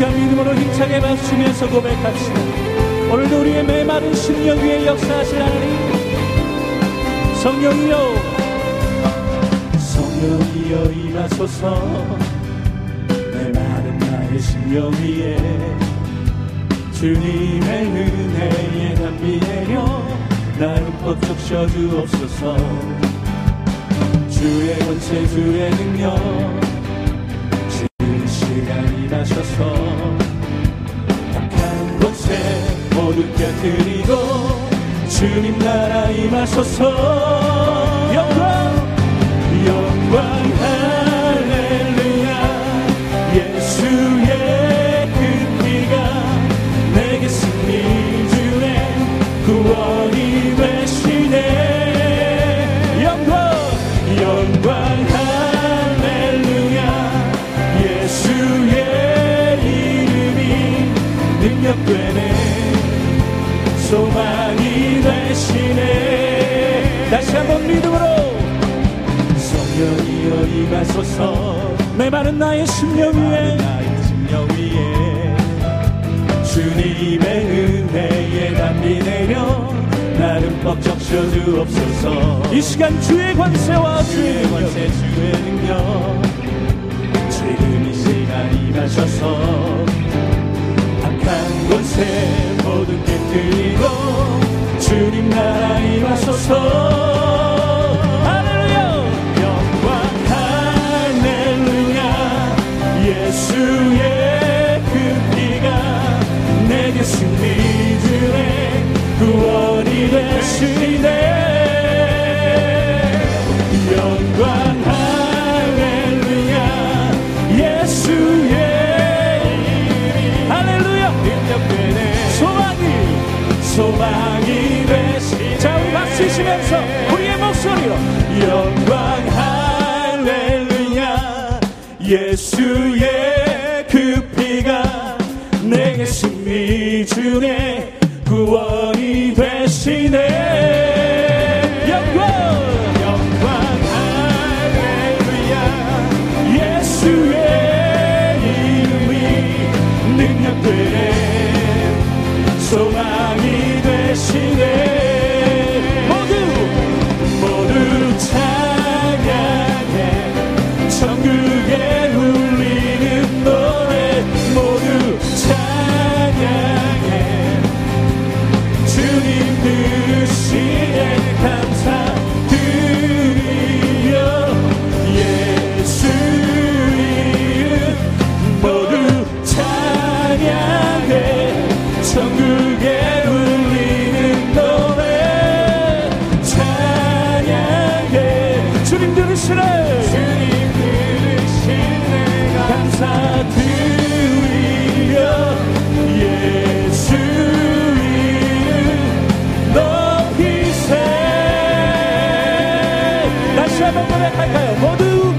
시간 믿음으로 힘차게 맞추면서 고백합시다. 오늘도 우리의 메마른 심령 위에 역사하실 하나님. 성령이여 성령이여 임하소서. 메마른 나의 심령 위에 주님의 은혜에 담비 내려 나를 흠뻑 적셔주옵소서. 주의 권세 주의 능력 지금 시간이 나셔서 곳에 모두 곁들이고 주님 나라 임하소서. 영광! 영광! 할렐루야! 예수의 그 피가 내게 승리 주네. 구원이 되시네. 영광! 영광! 할렐루야! 예수의 이름이 능력되네 소망이 되시네. 다시 한번 믿음으로. 성령이여 임하소서? 메마른 나의 심령 위에. 나의 심령 위에. 주님의 은혜에 담비 내려 나름 뻑적 셔주옵소서. 이 시간 주의 관세와 주의 관세 주의 능력. 지금 이 시간 임하셔서 악한 곳에 모든 깨뜨리고 주님 나라 임하소서 예수의 그 피가 내게 승리 주네. 구원이 되시네 예수의 그 피가 내게 승리 주네. 구원이 되시네 고백할까요? 모두?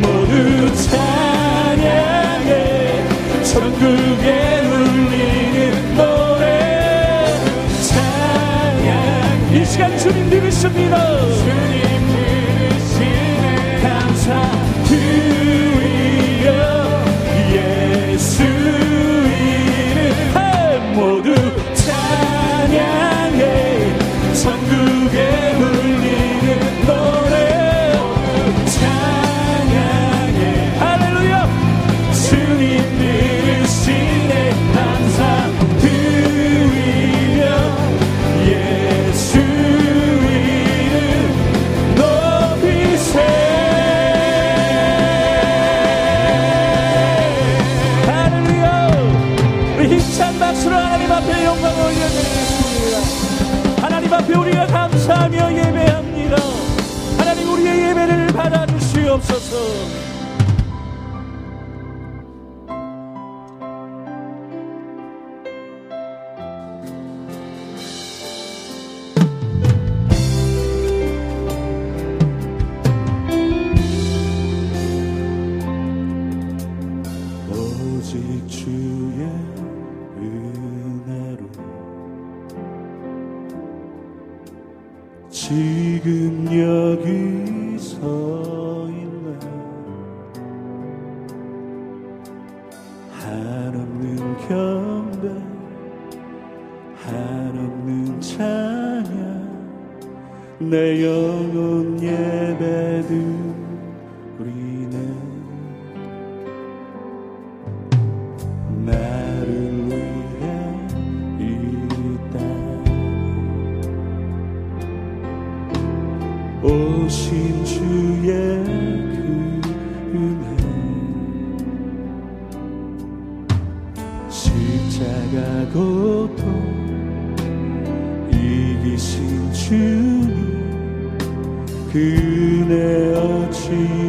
모두 찬양해. 천국에 울리는 노래. 찬양. 이 시간 주님 들으십니다. 주님 감사하며 예배합니다. 하나님 우리의 예배를 받아주시옵소서 지금 여기 서 있네. 한없는 경배 한없는 찬양. 내 영혼 예 오신 주의 그 은혜. 십자가 고통 이기신 주님 그 은혜 어찌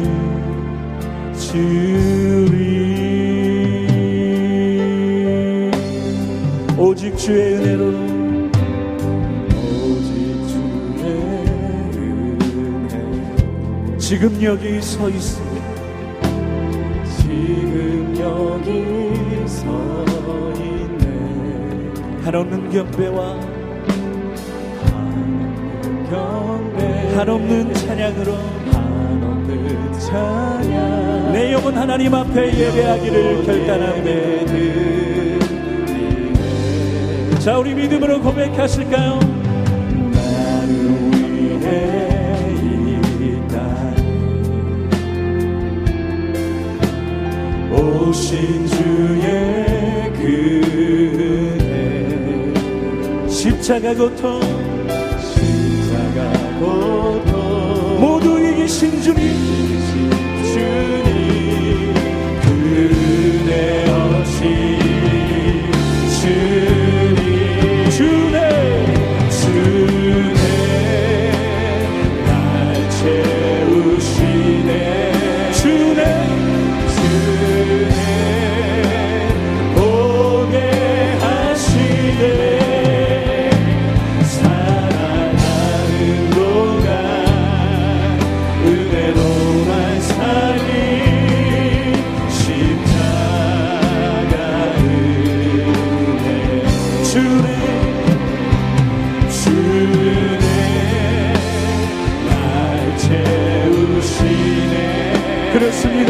지금 여기 서 있어 지금 여기 서 있네. 한없는 경배와 한없는 경배. 한없는 찬양으로 한없는 찬양. 내 영혼 하나님 앞에 예배하기를 결단하네 자 우리 믿음으로 고백하실까요? 오신 주의 그대 십자가 고통. 십자가 고통. 모두 이기신 주님.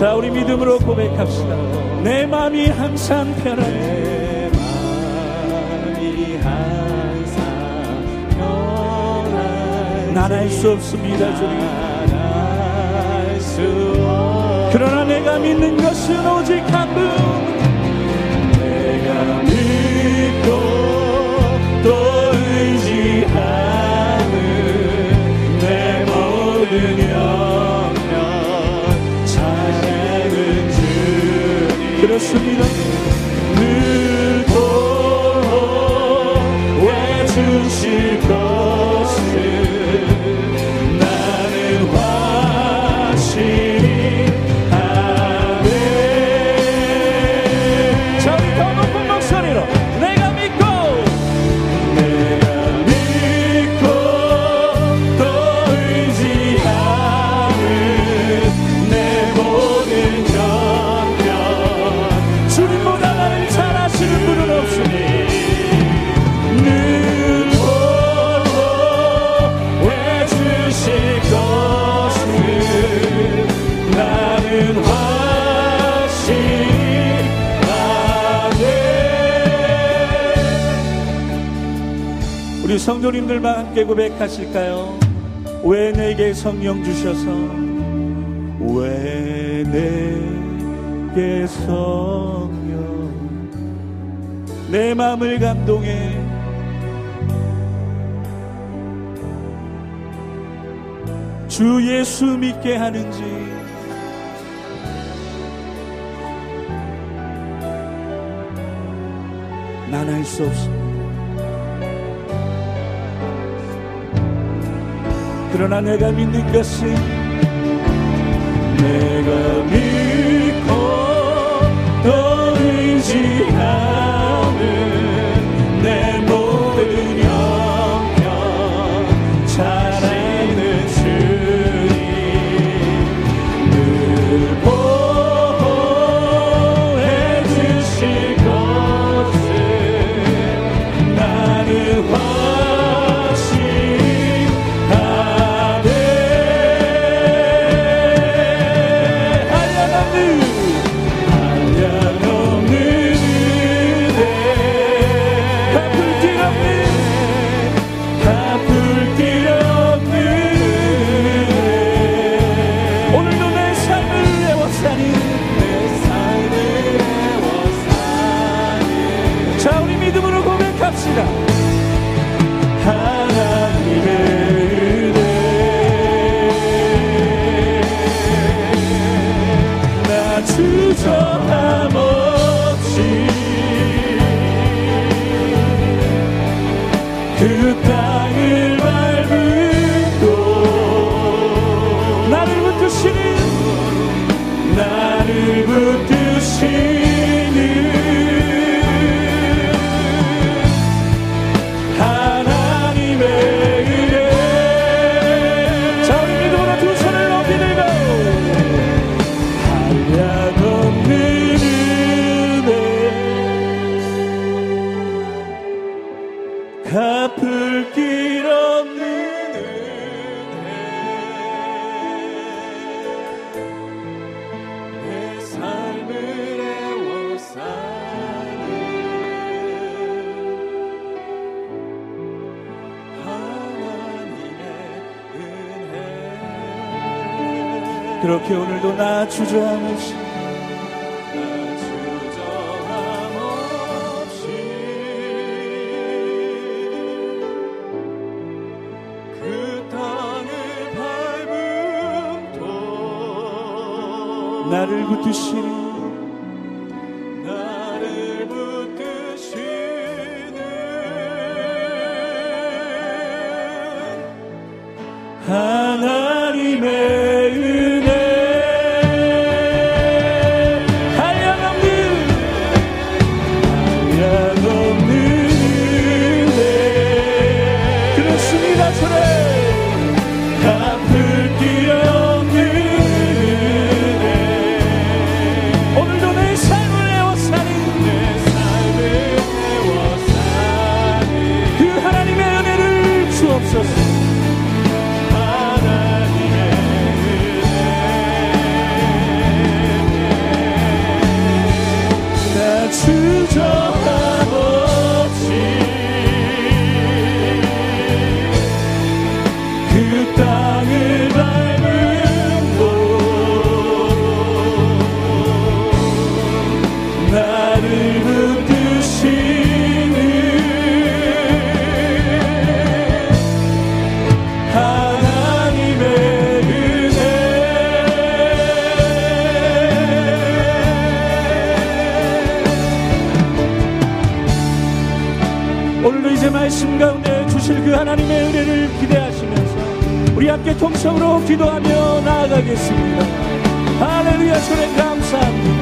자, 우리 믿음으로 고백합시다. 내 마음이 항상 편안해. 마음이 항상 편안해. 난알수 없습니다, 주님. 알수 그러나 내가 믿는 것은 오직 한 분. 내가 믿고 우리 성도님들만 함께 고백하실까요? 왜 내게 성령 주셔서? 왜 내게 성령? 내 마음을 감동해. 주 예수 믿게 하는지. 난 알 수 없습 그러나 내가 믿는 것은 내가 믿고 또 의지 고백합시다 그렇게 오늘도 나 주저함 없이 주저함 없이 그 땅을 나를 붙드시는 나를 붙드시는 하나님의 우리 함께 통성으로 기도하며 나아가겠습니다. 할렐루야 주님 감사합니다.